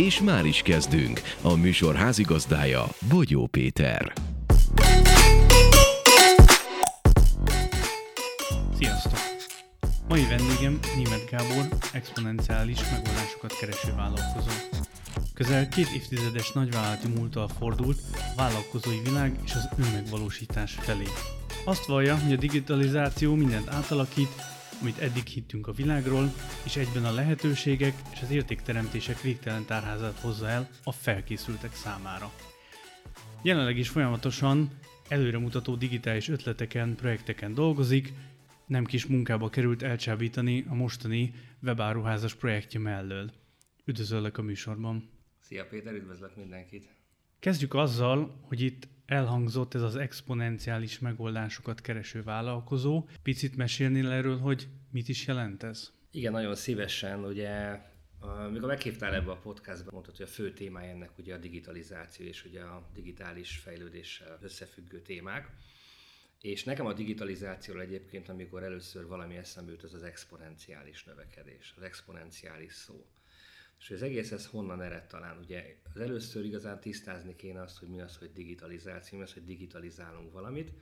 És már is kezdünk. A műsor házigazdája Bogyó Péter. Sziasztok! Mai vendégem Német Gábor, exponenciális megoldásokat kereső vállalkozó. Közel két évtizedes nagyvállalati múltal fordult a vállalkozói világ és az önmegvalósítás felé. Azt vallja, hogy a digitalizáció mindent átalakít, amit eddig hittünk a világról, és egyben a lehetőségek és az értékteremtések végtelen tárházát hozza el a felkészültek számára. Jelenleg is folyamatosan előremutató digitális ötleteken, projekteken dolgozik, nem kis munkába került elcsábítani a mostani webáruházas projektje mellől. Üdvözöllek a műsorban! Szia Péter, üdvözlök mindenkit! Kezdjük azzal, hogy itt elhangzott ez az exponenciális megoldásokat kereső vállalkozó. Picit mesélnél erről, hogy mit is jelent ez? Igen, nagyon szívesen. Ugye mikor meghívtál ebbe a podcastba, mondtad, hogy a fő témája ennek ugye a digitalizáció és ugye a digitális fejlődéssel összefüggő témák. És nekem a digitalizációról egyébként, amikor először valami eszembe jut, az az exponenciális növekedés, az exponenciális szó. És az egész ez honnan ered talán? Ugye az először igazán tisztázni kéne azt, hogy mi az, hogy digitalizáció, mi az, hogy digitalizálunk valamit.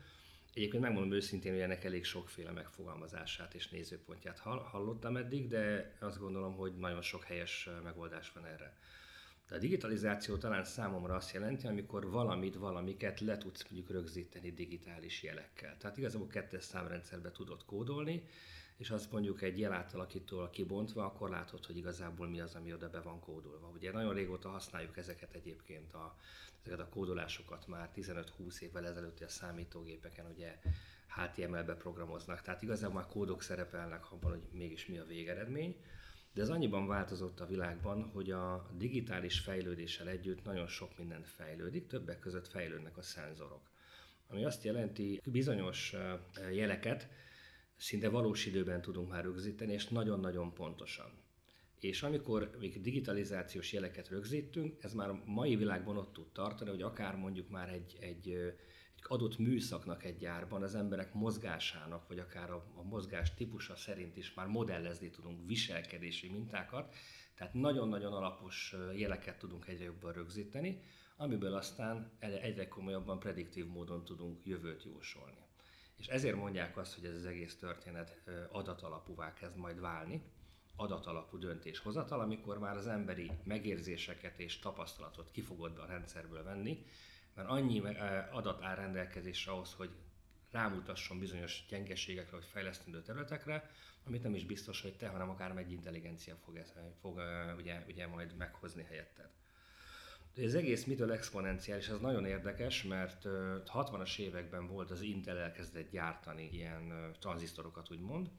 Egyébként megmondom őszintén, hogy ennek elég sokféle megfogalmazását és nézőpontját hallottam eddig, de azt gondolom, hogy nagyon sok helyes megoldás van erre. De a digitalizáció talán számomra azt jelenti, amikor valamit, valamiket le tudsz mondjuk rögzíteni digitális jelekkel. Tehát igazából kettes számrendszerbe tudod kódolni, és azt mondjuk egy jelátalakítóval kibontva, akkor látod, hogy igazából mi az, ami oda be van kódolva. Ugye nagyon régóta használjuk ezeket egyébként a, ezeket a kódolásokat már 15-20 évvel ezelőtti a számítógépeken, ugye HTML-be programoznak, tehát igazából már kódok szerepelnek abban, hogy mégis mi a végeredmény. De ez annyiban változott a világban, hogy a digitális fejlődéssel együtt nagyon sok minden fejlődik, többek között fejlődnek a szenzorok. Ami azt jelenti, bizonyos jeleket szinte valós időben tudunk már rögzíteni, és nagyon-nagyon pontosan. És amikor még digitalizációs jeleket rögzítünk, ez már a mai világban ott tud tartani, hogy akár mondjuk már egy, egy, egy adott műszaknak egy gyárban az emberek mozgásának, vagy akár a, a mozgás típusa szerint is már modellezni tudunk viselkedési mintákat, tehát nagyon-nagyon alapos jeleket tudunk egyre jobban rögzíteni, amiből aztán egyre komolyabban prediktív módon tudunk jövőt jósolni. És ezért mondják azt, hogy ez az egész történet adatalapúvá kezd majd válni, adatalapú döntéshozatal, amikor már az emberi megérzéseket és tapasztalatot kifogod be a rendszerből venni, mert annyi adat áll rendelkezésre ahhoz, hogy rámutasson bizonyos gyengeségekre vagy fejlesztendő területekre, amit nem is biztos, hogy te, hanem akár egy intelligencia fog, fog ugye, ugye majd meghozni helyetted. De az egész mitől exponenciális, ez nagyon érdekes, mert 60-as években volt az Intel elkezdett gyártani ilyen tranzisztorokat, úgymond,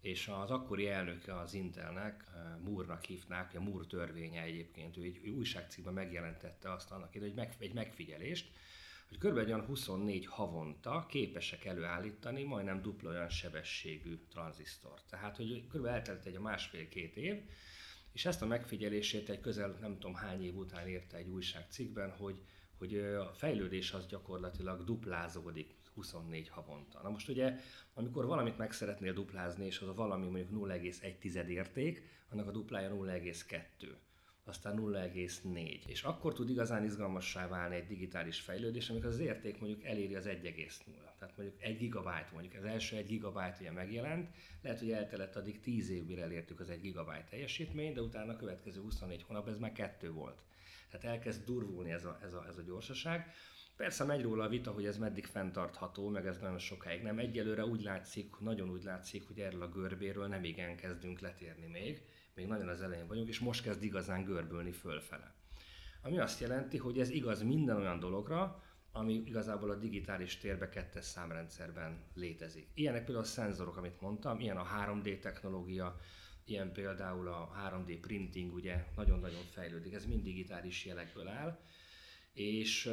és az akkori elnöke az Intelnek, Moore-nak hívnák, a Moore törvénye egyébként, ő egy újságcikkben megjelentette azt annak idején, hogy egy megfigyelést, hogy kb. olyan 24 havonta képesek előállítani majdnem dupla olyan sebességű tranzisztort. Tehát, hogy kb. eltelt egy a másfél-két év, és ezt a megfigyelését egy közel nem tudom hány év után érte egy újságcikkben, hogy, hogy a fejlődés az gyakorlatilag duplázódik 24 havonta. Na most ugye, amikor valamit meg szeretnél duplázni, és az a valami mondjuk 0,1 érték, annak a duplája 0,2 aztán 0,4. És akkor tud igazán izgalmassá válni egy digitális fejlődés, amikor az érték mondjuk eléri az 1,0. Tehát mondjuk 1 gigabyte, mondjuk az első 1 gigabyte ugye megjelent, lehet, hogy eltelett addig 10 év, mire elértük az 1 gigabyte teljesítményt, de utána a következő 24 hónap ez már kettő volt. Tehát elkezd durvulni ez a, ez a, ez a gyorsaság. Persze megy róla a vita, hogy ez meddig fenntartható, meg ez nagyon sokáig nem. Egyelőre úgy látszik, nagyon úgy látszik, hogy erről a görbéről nem igen kezdünk letérni még még nagyon az elején vagyunk, és most kezd igazán görbülni fölfele. Ami azt jelenti, hogy ez igaz minden olyan dologra, ami igazából a digitális térbe kettes számrendszerben létezik. Ilyenek például a szenzorok, amit mondtam, ilyen a 3D technológia, ilyen például a 3D printing, ugye nagyon-nagyon fejlődik, ez mind digitális jelekből áll, és,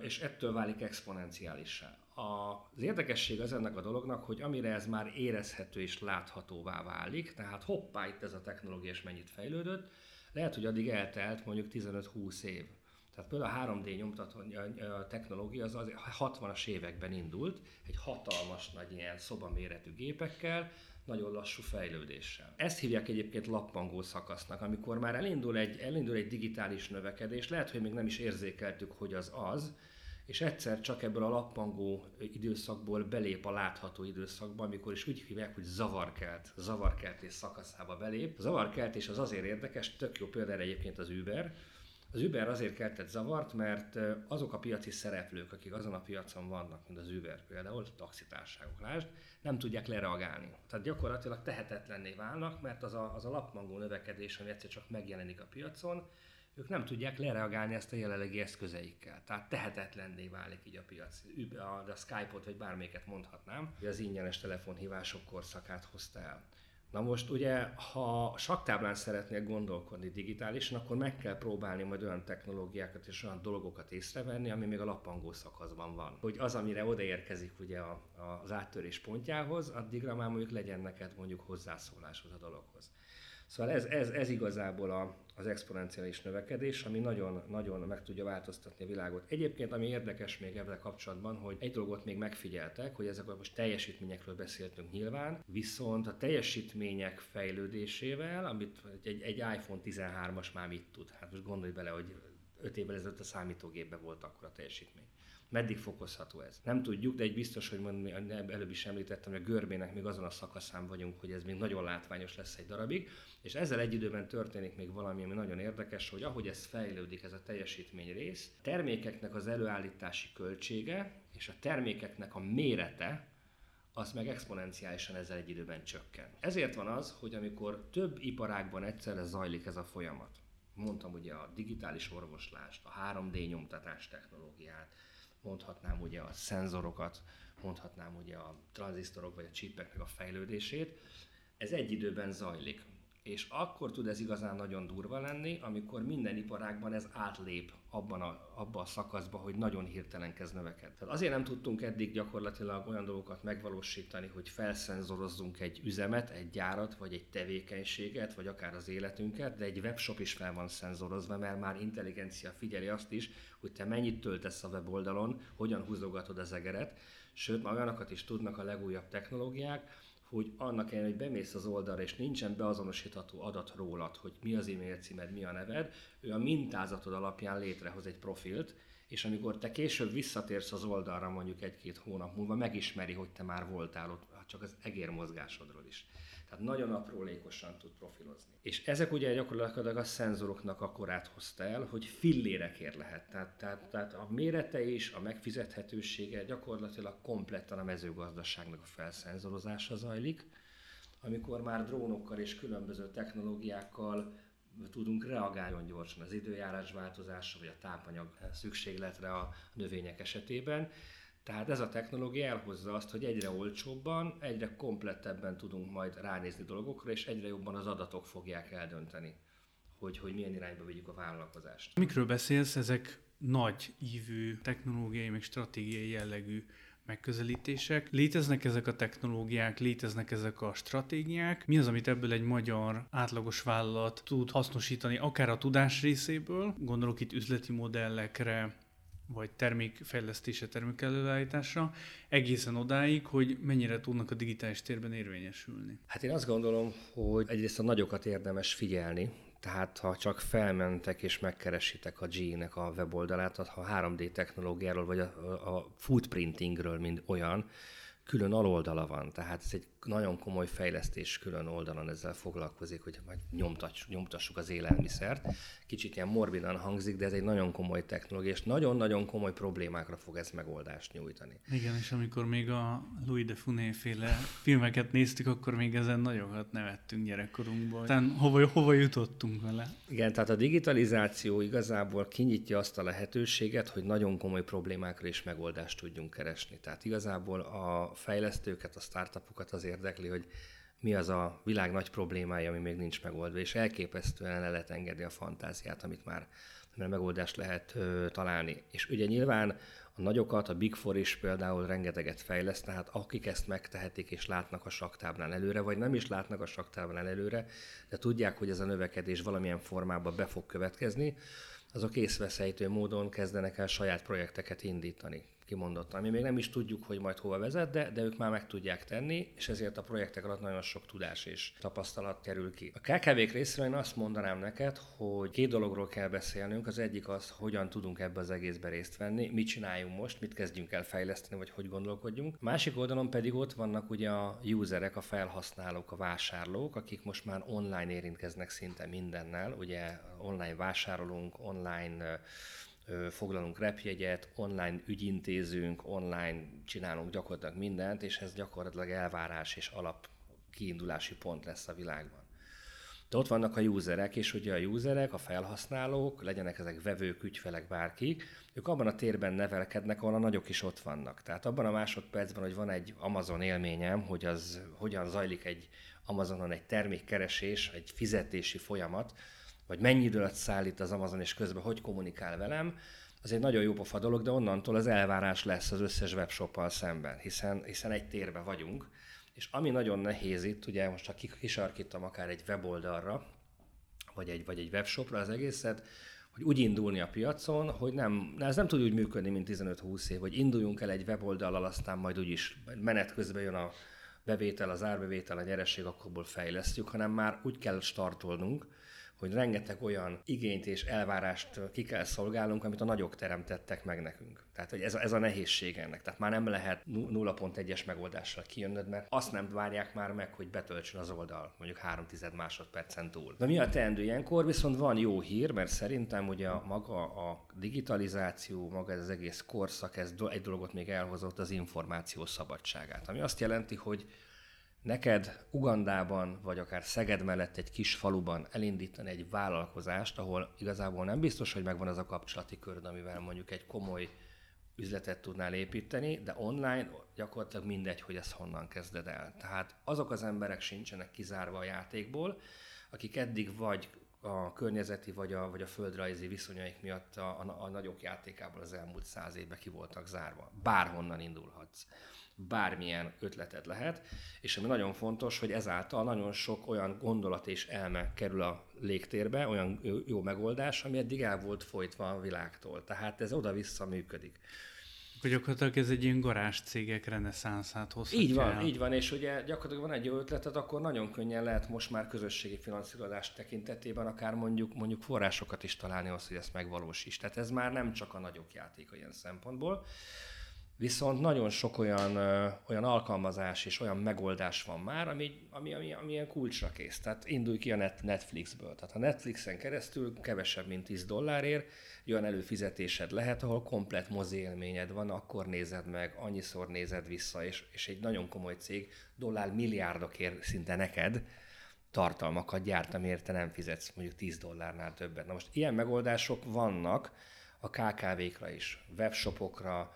és ettől válik exponenciálissá. Az érdekesség az ennek a dolognak, hogy amire ez már érezhető és láthatóvá válik, tehát hoppá, itt ez a technológia és mennyit fejlődött, lehet, hogy addig eltelt mondjuk 15-20 év. Tehát például a 3D nyomtató technológia az, az 60-as években indult, egy hatalmas nagy ilyen szobaméretű gépekkel, nagyon lassú fejlődéssel. Ezt hívják egyébként lappangó szakasznak, amikor már elindul egy, elindul egy digitális növekedés, lehet, hogy még nem is érzékeltük, hogy az az, és egyszer csak ebből a lappangó időszakból belép a látható időszakba, amikor is úgy hívják, hogy zavarkelt, zavarkeltés szakaszába belép. A zavarkeltés az azért érdekes, tök jó például egyébként az Uber, az Uber azért keltett zavart, mert azok a piaci szereplők, akik azon a piacon vannak, mint az Uber például, taxitárságok, lásd, nem tudják lereagálni. Tehát gyakorlatilag tehetetlenné válnak, mert az a, az a lapmangó növekedés, ami egyszer csak megjelenik a piacon, ők nem tudják lereagálni ezt a jelenlegi eszközeikkel. Tehát tehetetlenné válik így a piac. De a Skype-ot vagy bármelyiket mondhatnám, hogy az ingyenes telefonhívások korszakát hozta el. Na most ugye, ha saktáblán szeretnél gondolkodni digitálisan, akkor meg kell próbálni majd olyan technológiákat és olyan dolgokat észrevenni, ami még a lapangó szakaszban van. Hogy az, amire odaérkezik ugye a, a, az áttörés pontjához, addigra már mondjuk legyen neked mondjuk hozzászóláshoz a dologhoz. Szóval ez, ez, ez igazából a, az exponenciális növekedés, ami nagyon, nagyon meg tudja változtatni a világot. Egyébként, ami érdekes még ebben kapcsolatban, hogy egy dolgot még megfigyeltek, hogy ezek a most teljesítményekről beszéltünk nyilván, viszont a teljesítmények fejlődésével, amit egy, egy iPhone 13-as már mit tud? Hát most gondolj bele, hogy 5 évvel ezelőtt a számítógépben volt akkor a teljesítmény. Meddig fokozható ez? Nem tudjuk, de egy biztos, hogy mondom, előbb is említettem, hogy a görbének még azon a szakaszán vagyunk, hogy ez még nagyon látványos lesz egy darabig, és ezzel egy időben történik még valami, ami nagyon érdekes, hogy ahogy ez fejlődik, ez a teljesítmény rész, termékeknek az előállítási költsége és a termékeknek a mérete, az meg exponenciálisan ezzel egy időben csökken. Ezért van az, hogy amikor több iparágban egyszerre zajlik ez a folyamat, mondtam ugye a digitális orvoslást, a 3D nyomtatás technológiát, mondhatnám ugye a szenzorokat, mondhatnám ugye a tranzisztorok vagy a csípeknek a fejlődését, ez egy időben zajlik. És akkor tud ez igazán nagyon durva lenni, amikor minden iparágban ez átlép abban a, abban a szakaszba, hogy nagyon hirtelen kezd növekedni. Tehát azért nem tudtunk eddig gyakorlatilag olyan dolgokat megvalósítani, hogy felszenzorozzunk egy üzemet, egy gyárat, vagy egy tevékenységet, vagy akár az életünket, de egy webshop is fel van szenzorozva, mert már intelligencia figyeli azt is, hogy te mennyit töltesz a weboldalon, hogyan húzogatod az egeret, sőt, már olyanokat is tudnak a legújabb technológiák, hogy annak ellenére, hogy bemész az oldalra, és nincsen beazonosítható adat rólad, hogy mi az e-mail címed, mi a neved, ő a mintázatod alapján létrehoz egy profilt, és amikor te később visszatérsz az oldalra mondjuk egy-két hónap múlva, megismeri, hogy te már voltál ott, csak az egérmozgásodról is. Tehát nagyon aprólékosan tud profilozni. És ezek ugye gyakorlatilag a szenzoroknak a korát hozta el, hogy fillérekért lehet. Tehát, tehát, tehát a mérete és a megfizethetősége gyakorlatilag kompletten a mezőgazdaságnak a felszenzorozása zajlik, amikor már drónokkal és különböző technológiákkal tudunk reagálni gyorsan az időjárás változásra, vagy a tápanyag szükségletre a növények esetében, tehát ez a technológia elhozza azt, hogy egyre olcsóbban, egyre komplettebben tudunk majd ránézni dolgokra, és egyre jobban az adatok fogják eldönteni, hogy, hogy milyen irányba vigyük a vállalkozást. Mikről beszélsz, ezek nagy ívű technológiai, meg stratégiai jellegű megközelítések. Léteznek ezek a technológiák, léteznek ezek a stratégiák. Mi az, amit ebből egy magyar átlagos vállalat tud hasznosítani, akár a tudás részéből, gondolok itt üzleti modellekre, vagy termékfejlesztése, termékelőállításra, egészen odáig, hogy mennyire tudnak a digitális térben érvényesülni. Hát én azt gondolom, hogy egyrészt a nagyokat érdemes figyelni, tehát ha csak felmentek és megkeresitek a G-nek a weboldalát, ha 3D technológiáról vagy a, a footprintingről, mint olyan, külön aloldala van, tehát ez egy nagyon komoly fejlesztés külön oldalon ezzel foglalkozik, hogy majd nyomtassuk az élelmiszert. Kicsit ilyen morbidan hangzik, de ez egy nagyon komoly technológia, és nagyon-nagyon komoly problémákra fog ez megoldást nyújtani. Igen, és amikor még a Louis de Funé féle filmeket néztük, akkor még ezen nagyokat nevettünk gyerekkorunkban. Tehát hova, hova jutottunk vele? Igen, tehát a digitalizáció igazából kinyitja azt a lehetőséget, hogy nagyon komoly problémákra is megoldást tudjunk keresni. Tehát igazából a fejlesztőket, a startupokat azért érdekli, hogy mi az a világ nagy problémája, ami még nincs megoldva, és elképesztően le lehet engedni a fantáziát, amit már mert megoldást lehet ö, találni. És ugye nyilván a nagyokat, a Big Four is például rengeteget fejleszt, tehát akik ezt megtehetik és látnak a saktáblán előre, vagy nem is látnak a saktáblán előre, de tudják, hogy ez a növekedés valamilyen formában be fog következni, azok észveszejtő módon kezdenek el saját projekteket indítani kimondottan. Ami még nem is tudjuk, hogy majd hova vezet, de, de ők már meg tudják tenni, és ezért a projektek alatt nagyon sok tudás és tapasztalat kerül ki. A KKV-k részéről én azt mondanám neked, hogy két dologról kell beszélnünk. Az egyik az, hogyan tudunk ebbe az egészbe részt venni, mit csináljunk most, mit kezdjünk el fejleszteni, vagy hogy gondolkodjunk. Másik oldalon pedig ott vannak ugye a userek, a felhasználók, a vásárlók, akik most már online érintkeznek szinte mindennel. Ugye online vásárolunk, online foglalunk repjegyet, online ügyintézünk, online csinálunk gyakorlatilag mindent, és ez gyakorlatilag elvárás és alap kiindulási pont lesz a világban. De ott vannak a userek, és ugye a userek, a felhasználók, legyenek ezek vevők, ügyfelek, bárki, ők abban a térben nevelkednek, ahol a nagyok is ott vannak. Tehát abban a másodpercben, hogy van egy Amazon élményem, hogy az hogyan zajlik egy Amazonon egy termékkeresés, egy fizetési folyamat, vagy mennyi időt szállít az Amazon, és közben hogy kommunikál velem, az egy nagyon jó pofa dolog, de onnantól az elvárás lesz az összes webshoppal szemben, hiszen, hiszen egy térben vagyunk, és ami nagyon nehéz itt, ugye most ha kisarkítom akár egy weboldalra, vagy egy, vagy egy webshopra az egészet, hogy úgy indulni a piacon, hogy nem, ez nem tud úgy működni, mint 15-20 év, hogy induljunk el egy weboldallal, aztán majd úgyis menet közben jön a bevétel, az árbevétel, a nyereség, akkor fejlesztjük, hanem már úgy kell startolnunk, hogy rengeteg olyan igényt és elvárást ki kell szolgálnunk, amit a nagyok teremtettek meg nekünk. Tehát, hogy ez a, ez a nehézség ennek. Tehát már nem lehet 0.1-es megoldással kijönnöd, mert azt nem várják már meg, hogy betöltsön az oldal, mondjuk 3 percen túl. De mi a teendő ilyenkor? Viszont van jó hír, mert szerintem ugye a, maga a digitalizáció, maga ez az egész korszak, ez egy dolgot még elhozott, az információ szabadságát. Ami azt jelenti, hogy neked Ugandában, vagy akár Szeged mellett egy kis faluban elindítani egy vállalkozást, ahol igazából nem biztos, hogy megvan az a kapcsolati körd, amivel mondjuk egy komoly üzletet tudnál építeni, de online gyakorlatilag mindegy, hogy ezt honnan kezded el. Tehát azok az emberek sincsenek kizárva a játékból, akik eddig vagy a környezeti vagy a, vagy a földrajzi viszonyaik miatt a, a, a nagyok játékából az elmúlt száz évben ki voltak zárva. Bárhonnan indulhatsz bármilyen ötleted lehet, és ami nagyon fontos, hogy ezáltal nagyon sok olyan gondolat és elme kerül a légtérbe, olyan jó megoldás, ami eddig el volt folytva a világtól. Tehát ez oda-vissza működik. Akkor gyakorlatilag ez egy ilyen garázs cégek reneszánszát hozhatja Így van, el. így van, és ugye gyakorlatilag van egy jó ötleted, akkor nagyon könnyen lehet most már közösségi finanszírozás tekintetében akár mondjuk, mondjuk forrásokat is találni ahhoz, hogy ezt megvalósíts. Tehát ez már nem csak a nagyok játéka ilyen szempontból. Viszont nagyon sok olyan, ö, olyan alkalmazás és olyan megoldás van már, ami, ami, ami, ami ilyen kulcsra kész. Tehát indulj ki a net, Netflixből. Tehát a Netflixen keresztül kevesebb, mint 10 dollárért olyan előfizetésed lehet, ahol komplet mozi élményed van, akkor nézed meg, annyiszor nézed vissza, és, és egy nagyon komoly cég dollár milliárdokért szinte neked tartalmakat gyárt, amiért te nem fizetsz mondjuk 10 dollárnál többet. Na most ilyen megoldások vannak a KKV-kra is, webshopokra,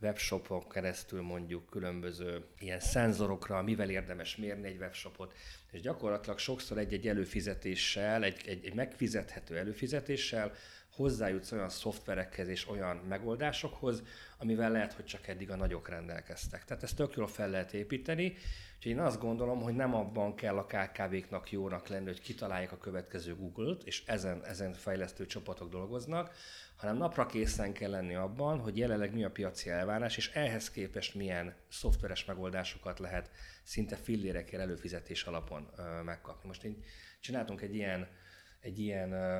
webshopok keresztül mondjuk különböző ilyen szenzorokra, mivel érdemes mérni egy webshopot, és gyakorlatilag sokszor egy-egy előfizetéssel, egy, egy, egy megfizethető előfizetéssel hozzájutsz olyan szoftverekhez és olyan megoldásokhoz, amivel lehet, hogy csak eddig a nagyok rendelkeztek. Tehát ezt tök jól fel lehet építeni, Úgyhogy én azt gondolom, hogy nem abban kell a KKV-knak jónak lenni, hogy kitalálják a következő Google-t, és ezen, ezen fejlesztő csapatok dolgoznak, hanem napra készen kell lenni abban, hogy jelenleg mi a piaci elvárás, és ehhez képest milyen szoftveres megoldásokat lehet szinte fillérekkel előfizetés alapon ö, megkapni. Most én csináltunk egy ilyen, egy ilyen, ö,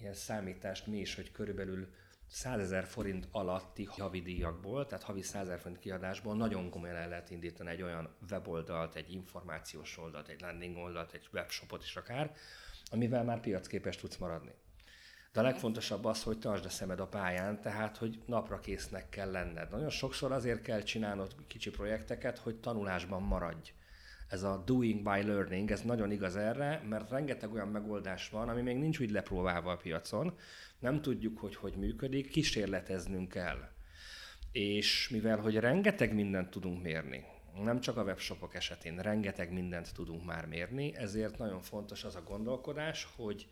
ilyen számítást mi is, hogy körülbelül 100 ezer forint alatti havi díjakból, tehát havi 100 ezer forint kiadásból nagyon komolyan el lehet indítani egy olyan weboldalt, egy információs oldalt, egy landing oldalt, egy webshopot is akár, amivel már piacképes tudsz maradni. De a legfontosabb az, hogy tartsd a szemed a pályán, tehát, hogy napra késznek kell lenned. Nagyon sokszor azért kell csinálnod kicsi projekteket, hogy tanulásban maradj. Ez a doing by learning, ez nagyon igaz erre, mert rengeteg olyan megoldás van, ami még nincs úgy lepróbálva a piacon, nem tudjuk, hogy hogy működik, kísérleteznünk kell. És mivel, hogy rengeteg mindent tudunk mérni, nem csak a webshopok esetén, rengeteg mindent tudunk már mérni, ezért nagyon fontos az a gondolkodás, hogy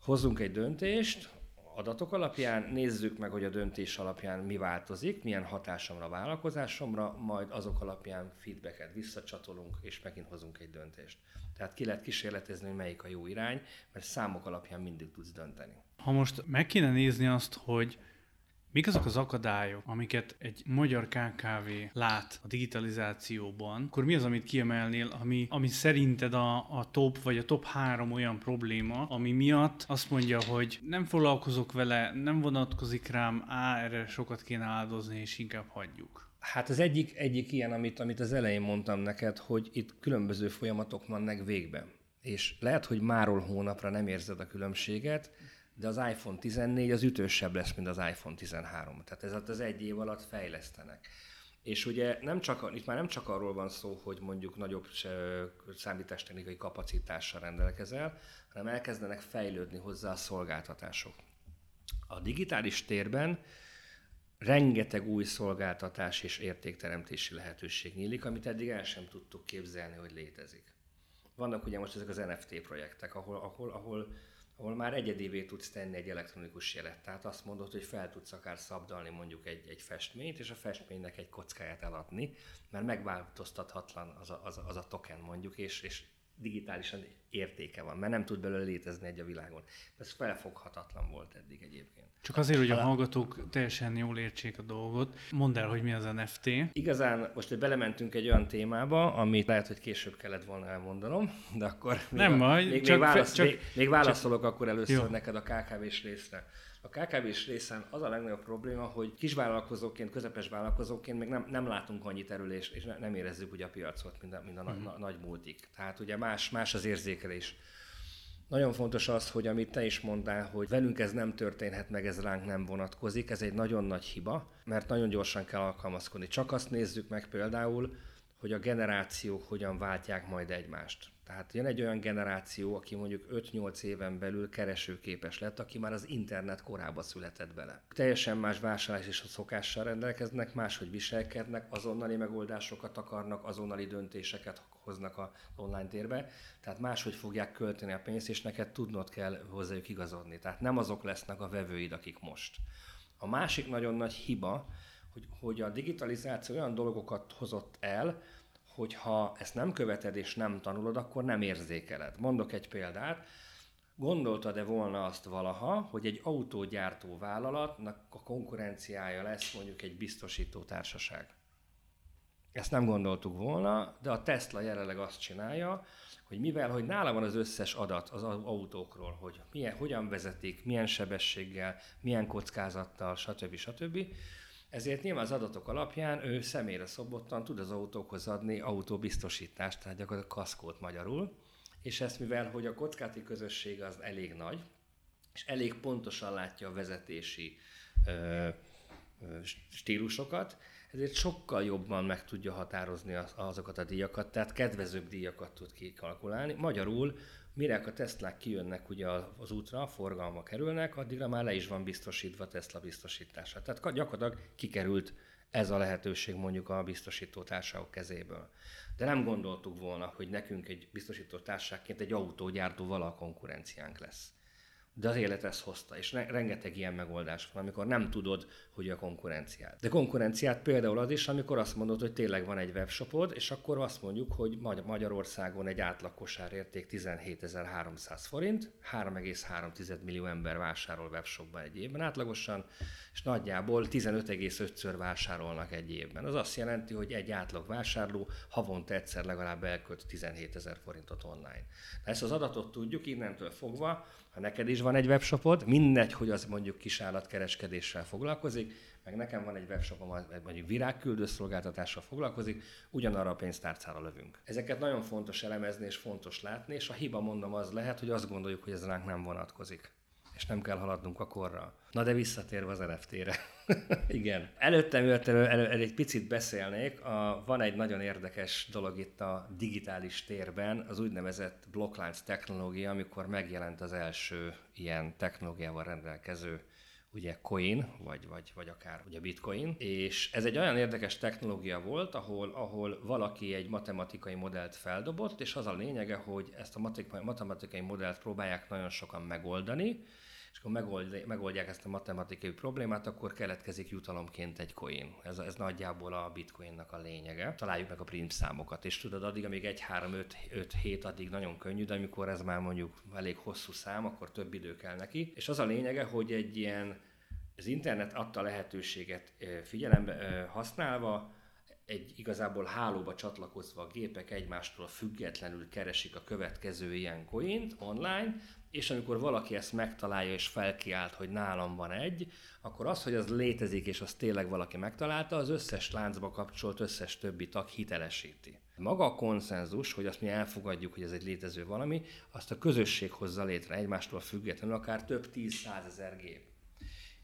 hozzunk egy döntést, adatok alapján, nézzük meg, hogy a döntés alapján mi változik, milyen hatásomra, vállalkozásomra, majd azok alapján feedbacket visszacsatolunk, és megint hozunk egy döntést. Tehát ki lehet kísérletezni, hogy melyik a jó irány, mert számok alapján mindig tudsz dönteni. Ha most meg kéne nézni azt, hogy Mik azok az akadályok, amiket egy magyar KKV lát a digitalizációban, akkor mi az, amit kiemelnél, ami, ami szerinted a, a top, vagy a top három olyan probléma, ami miatt azt mondja, hogy nem foglalkozok vele, nem vonatkozik rám, á, erre sokat kéne áldozni, és inkább hagyjuk? Hát az egyik, egyik ilyen, amit, amit az elején mondtam neked, hogy itt különböző folyamatok vannak végben. És lehet, hogy máról hónapra nem érzed a különbséget, de az iPhone 14 az ütősebb lesz, mint az iPhone 13. Tehát ez az egy év alatt fejlesztenek. És ugye nem csak, itt már nem csak arról van szó, hogy mondjuk nagyobb számítástechnikai kapacitással rendelkezel, hanem elkezdenek fejlődni hozzá a szolgáltatások. A digitális térben rengeteg új szolgáltatás és értékteremtési lehetőség nyílik, amit eddig el sem tudtuk képzelni, hogy létezik. Vannak ugye most ezek az NFT projektek, ahol, ahol, ahol ahol már egyedévé tudsz tenni egy elektronikus jelet. Tehát azt mondod, hogy fel tudsz akár szabdalni mondjuk egy, egy festményt, és a festménynek egy kockáját eladni, mert megváltoztathatlan az a, az a, az a token mondjuk, és, és digitálisan értéke van, mert nem tud belőle létezni egy a világon. Ez felfoghatatlan volt eddig egyébként. Csak azért, hogy a hallgatók teljesen jól értsék a dolgot, mondd el, hogy mi az NFT. Igazán most hogy belementünk egy olyan témába, amit lehet, hogy később kellett volna elmondanom, de akkor nem majd, még, csak, még, válasz, csak, még, még válaszolok csak, akkor először jó. neked a KKV-s részre. A KKV-s részen az a legnagyobb probléma, hogy kisvállalkozóként, közepes vállalkozóként még nem, nem látunk annyi terülést, és nem érezzük ugye a piacot, mint a, mint a uh-huh. na, nagy multik. Tehát ugye más, más az érzékelés. Nagyon fontos az, hogy amit te is mondtál, hogy velünk ez nem történhet meg, ez ránk nem vonatkozik, ez egy nagyon nagy hiba, mert nagyon gyorsan kell alkalmazkodni. Csak azt nézzük meg például, hogy a generációk hogyan váltják majd egymást. Tehát jön egy olyan generáció, aki mondjuk 5-8 éven belül keresőképes lett, aki már az internet korába született bele. Teljesen más vásárlás és a szokással rendelkeznek, máshogy viselkednek, azonnali megoldásokat akarnak, azonnali döntéseket hoznak a online térbe, tehát máshogy fogják költeni a pénzt, és neked tudnod kell hozzájuk igazodni. Tehát nem azok lesznek a vevőid, akik most. A másik nagyon nagy hiba, hogy, hogy a digitalizáció olyan dolgokat hozott el, hogy ha ezt nem követed és nem tanulod, akkor nem érzékeled. Mondok egy példát. Gondoltad-e volna azt valaha, hogy egy autógyártó vállalatnak a konkurenciája lesz mondjuk egy biztosító társaság? Ezt nem gondoltuk volna, de a Tesla jelenleg azt csinálja, hogy mivel, hogy nála van az összes adat az autókról, hogy milyen, hogyan vezetik, milyen sebességgel, milyen kockázattal, stb. stb. Ezért nyilván az adatok alapján ő személyre szobottan tud az autókhoz adni autóbiztosítást, tehát gyakorlatilag kaszkót magyarul, és ezt mivel, hogy a kockázati közösség az elég nagy, és elég pontosan látja a vezetési ö, ö, stílusokat, ezért sokkal jobban meg tudja határozni azokat a díjakat, tehát kedvezőbb díjakat tud kikalkulálni. Magyarul mire a Teslák kijönnek ugye az útra, forgalma kerülnek, addigra már le is van biztosítva Tesla biztosítása. Tehát gyakorlatilag kikerült ez a lehetőség mondjuk a biztosító társaságok kezéből. De nem gondoltuk volna, hogy nekünk egy biztosító társaságként egy autógyártóval a konkurenciánk lesz de az élet ezt hozta, és rengeteg ilyen megoldás van, amikor nem tudod, hogy a konkurenciát. De konkurenciát például az is, amikor azt mondod, hogy tényleg van egy webshopod, és akkor azt mondjuk, hogy Magyarországon egy átlag kosárérték 17.300 forint, 3,3 millió ember vásárol webshopban egy évben átlagosan, és nagyjából 15,5-ször vásárolnak egy évben. Az azt jelenti, hogy egy átlag vásárló havonta egyszer legalább elkölt 17 ezer forintot online. De ezt az adatot tudjuk innentől fogva, ha neked is van egy webshopod, mindegy, hogy az mondjuk kisállatkereskedéssel foglalkozik, meg nekem van egy webshopom, mondjuk virágküldő szolgáltatással foglalkozik, ugyanarra a pénztárcára lövünk. Ezeket nagyon fontos elemezni és fontos látni, és a hiba mondom az lehet, hogy azt gondoljuk, hogy ez ránk nem vonatkozik és nem kell haladnunk a korra. Na de visszatérve az NFT-re. Igen. Előttem jött elő, elő, elő, egy picit beszélnék. A, van egy nagyon érdekes dolog itt a digitális térben, az úgynevezett blokklánc technológia, amikor megjelent az első ilyen technológiával rendelkező ugye coin, vagy, vagy, vagy akár ugye bitcoin, és ez egy olyan érdekes technológia volt, ahol, ahol valaki egy matematikai modellt feldobott, és az a lényege, hogy ezt a matematikai modellt próbálják nagyon sokan megoldani, és akkor megoldják ezt a matematikai problémát, akkor keletkezik jutalomként egy coin. Ez, ez nagyjából a bitcoinnak a lényege. Találjuk meg a print számokat, és tudod, addig, amíg 1, 3, 5, 5 hét, addig nagyon könnyű, de amikor ez már mondjuk elég hosszú szám, akkor több idő kell neki. És az a lényege, hogy egy ilyen az internet adta lehetőséget figyelembe használva, egy igazából hálóba csatlakozva a gépek egymástól függetlenül keresik a következő ilyen coint online, és amikor valaki ezt megtalálja és felkiált, hogy nálam van egy, akkor az, hogy az létezik és az tényleg valaki megtalálta, az összes láncba kapcsolt összes többi tag hitelesíti. Maga a konszenzus, hogy azt mi elfogadjuk, hogy ez egy létező valami, azt a közösség hozza létre egymástól függetlenül, akár több tíz százezer gép.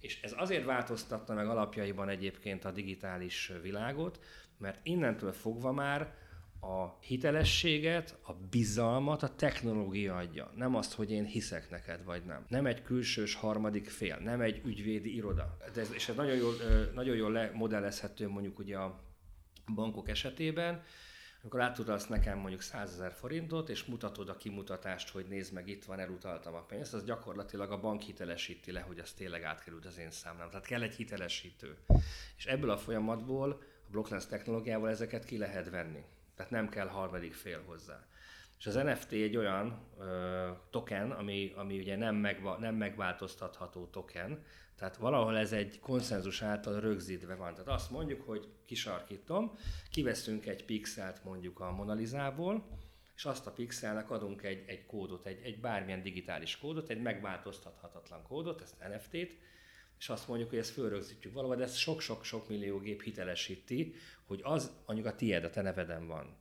És ez azért változtatta meg alapjaiban egyébként a digitális világot, mert innentől fogva már a hitelességet, a bizalmat a technológia adja. Nem azt, hogy én hiszek neked, vagy nem. Nem egy külsős harmadik fél, nem egy ügyvédi iroda. De ez, és ez nagyon jól, nagyon jól lemodellezhető mondjuk ugye a bankok esetében, amikor átutalsz nekem mondjuk 100 ezer forintot, és mutatod a kimutatást, hogy nézd meg, itt van, elutaltam a pénzt, az gyakorlatilag a bank hitelesíti le, hogy az tényleg átkerült az én számlám. Tehát kell egy hitelesítő. És ebből a folyamatból a blokklánc technológiával ezeket ki lehet venni. Tehát nem kell harmadik fél hozzá. És az NFT egy olyan ö, token, ami, ami ugye nem, megva, nem megváltoztatható token, tehát valahol ez egy konszenzus által rögzítve van. Tehát azt mondjuk, hogy kisarkítom, kiveszünk egy pixelt mondjuk a Monalizából, és azt a pixelnek adunk egy, egy kódot, egy, egy bármilyen digitális kódot, egy megváltoztathatatlan kódot, ezt NFT-t, és azt mondjuk, hogy ezt fölrögzítjük valahol, de ezt sok-sok-sok millió gép hitelesíti, hogy az mondjuk a tied, a te neveden van.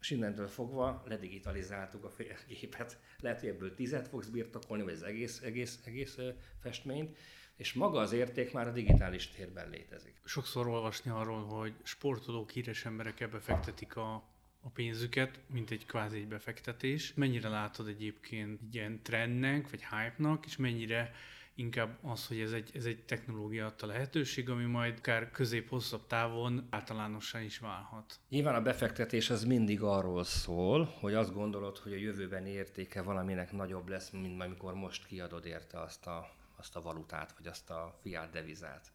És innentől fogva ledigitalizáltuk a gépet. Lehet, hogy ebből tizet fogsz birtokolni, vagy az egész, egész, egész festményt, és maga az érték már a digitális térben létezik. Sokszor olvasni arról, hogy sportolók, híres emberek ebbe fektetik a, a pénzüket, mint egy kvázi egy befektetés. Mennyire látod egyébként ilyen trendnek, vagy hype-nak, és mennyire inkább az, hogy ez egy, ez egy technológia adta lehetőség, ami majd akár közép-hosszabb távon általánosan is válhat. Nyilván a befektetés az mindig arról szól, hogy azt gondolod, hogy a jövőben értéke valaminek nagyobb lesz, mint amikor most kiadod érte azt a, azt a valutát, vagy azt a fiát devizát.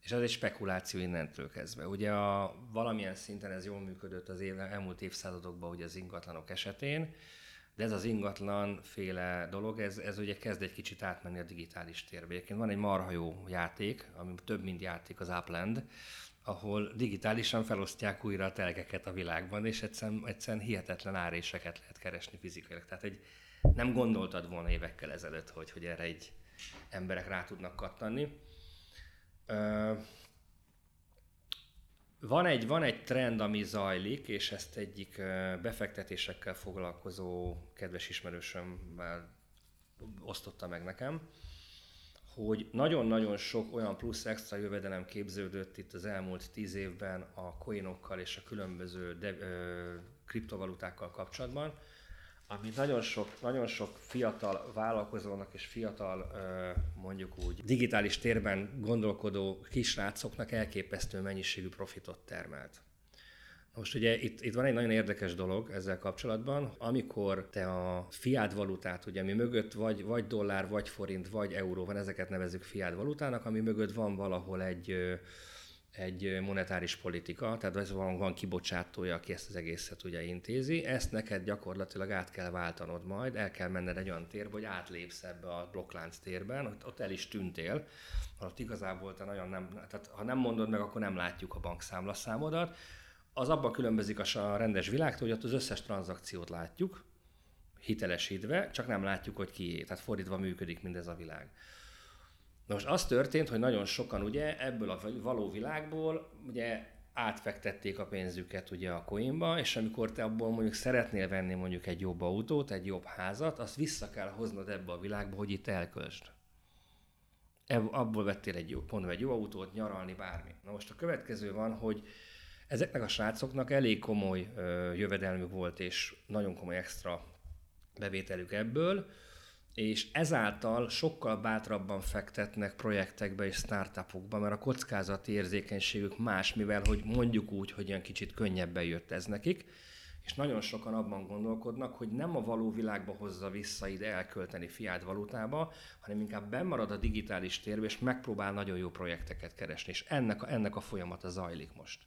És ez egy spekuláció innentől kezdve. Ugye a, valamilyen szinten ez jól működött az éve, elmúlt évszázadokban ugye az ingatlanok esetén, de ez az ingatlan féle dolog, ez, ez ugye kezd egy kicsit átmenni a digitális térbe. Egyébként van egy marha jó játék, ami több mint játék, az Upland, ahol digitálisan felosztják újra a telkeket a világban, és egyszerűen, egyszerűen hihetetlen áréseket lehet keresni fizikailag. Tehát egy, nem gondoltad volna évekkel ezelőtt, hogy, hogy erre egy emberek rá tudnak kattanni. Van egy, van egy trend, ami zajlik, és ezt egyik befektetésekkel foglalkozó kedves ismerősömmel osztotta meg nekem, hogy nagyon-nagyon sok olyan plusz extra jövedelem képződött itt az elmúlt tíz évben a coinokkal és a különböző de, ö, kriptovalutákkal kapcsolatban, ami nagyon sok, nagyon sok fiatal vállalkozónak és fiatal, mondjuk úgy, digitális térben gondolkodó kisrácoknak elképesztő mennyiségű profitot termelt. Most ugye itt, itt van egy nagyon érdekes dolog ezzel kapcsolatban, amikor te a fiát valutát, ugye ami mögött vagy, vagy dollár, vagy forint, vagy euró van, ezeket nevezük fiát valutának, ami mögött van valahol egy egy monetáris politika, tehát ez van, van kibocsátója, aki ezt az egészet ugye intézi, ezt neked gyakorlatilag át kell váltanod majd, el kell menned egy olyan térbe, hogy átlépsz ebbe a blokklánc térben, ott, ott el is tűntél, ott igazából te nagyon nem, tehát ha nem mondod meg, akkor nem látjuk a bankszámlaszámodat. Az abban különbözik a rendes világtól, hogy ott az összes tranzakciót látjuk, hitelesítve, csak nem látjuk, hogy kié. Tehát fordítva működik mindez a világ. Na most az történt, hogy nagyon sokan ugye ebből a való világból ugye átfektették a pénzüket ugye a coinba, és amikor te abból mondjuk szeretnél venni mondjuk egy jobb autót, egy jobb házat, azt vissza kell hoznod ebbe a világba, hogy itt elköltsd. Abból vettél egy jó, pont egy jó autót, nyaralni, bármi. Na most a következő van, hogy ezeknek a srácoknak elég komoly ö, jövedelmük volt, és nagyon komoly extra bevételük ebből, és ezáltal sokkal bátrabban fektetnek projektekbe és startupokba, mert a kockázati érzékenységük más, mivel hogy mondjuk úgy, hogy ilyen kicsit könnyebben jött ez nekik, és nagyon sokan abban gondolkodnak, hogy nem a való világba hozza vissza ide elkölteni fiát valutába, hanem inkább bemarad a digitális térbe, és megpróbál nagyon jó projekteket keresni, és ennek a, ennek a folyamata zajlik most.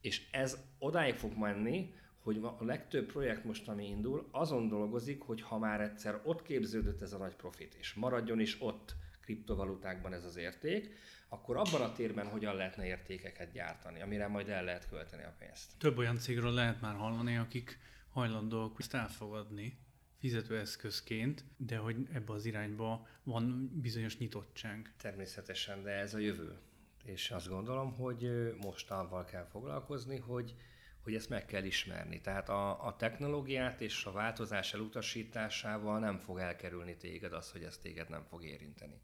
És ez odáig fog menni, hogy a legtöbb projekt most, ami indul, azon dolgozik, hogy ha már egyszer ott képződött ez a nagy profit, és maradjon is ott kriptovalutákban ez az érték, akkor abban a térben hogyan lehetne értékeket gyártani, amire majd el lehet költeni a pénzt. Több olyan cégről lehet már hallani, akik hajlandóak ezt elfogadni fizetőeszközként, de hogy ebbe az irányba van bizonyos nyitottság. Természetesen, de ez a jövő. És azt gondolom, hogy most avval kell foglalkozni, hogy hogy ezt meg kell ismerni. Tehát a, a technológiát és a változás elutasításával nem fog elkerülni téged az, hogy ez téged nem fog érinteni.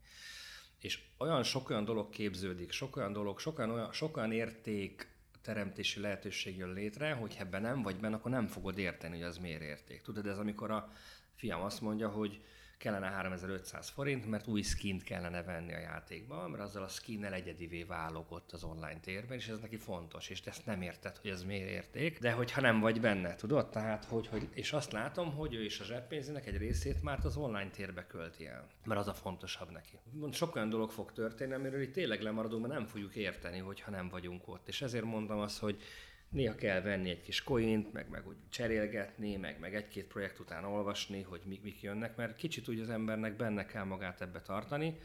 És olyan sok olyan dolog képződik, sok olyan dolog, sok olyan, olyan, sok olyan érték teremtési lehetőség jön létre, hogy ebben nem vagy benne, akkor nem fogod érteni, hogy az miért érték. Tudod, ez amikor a fiam azt mondja, hogy kellene 3500 forint, mert új skint kellene venni a játékba, mert azzal a skinnel egyedivé válok ott az online térben, és ez neki fontos, és te ezt nem érted, hogy ez miért érték, de hogyha nem vagy benne, tudod? Tehát, hogy, hogy és azt látom, hogy ő is a zseppénzének egy részét már az online térbe költi el, mert az a fontosabb neki. Sok olyan dolog fog történni, amiről itt tényleg lemaradunk, mert nem fogjuk érteni, hogyha nem vagyunk ott. És ezért mondom azt, hogy néha kell venni egy kis coint, meg, meg úgy cserélgetni, meg, meg egy-két projekt után olvasni, hogy mik, mik jönnek, mert kicsit úgy az embernek benne kell magát ebbe tartani,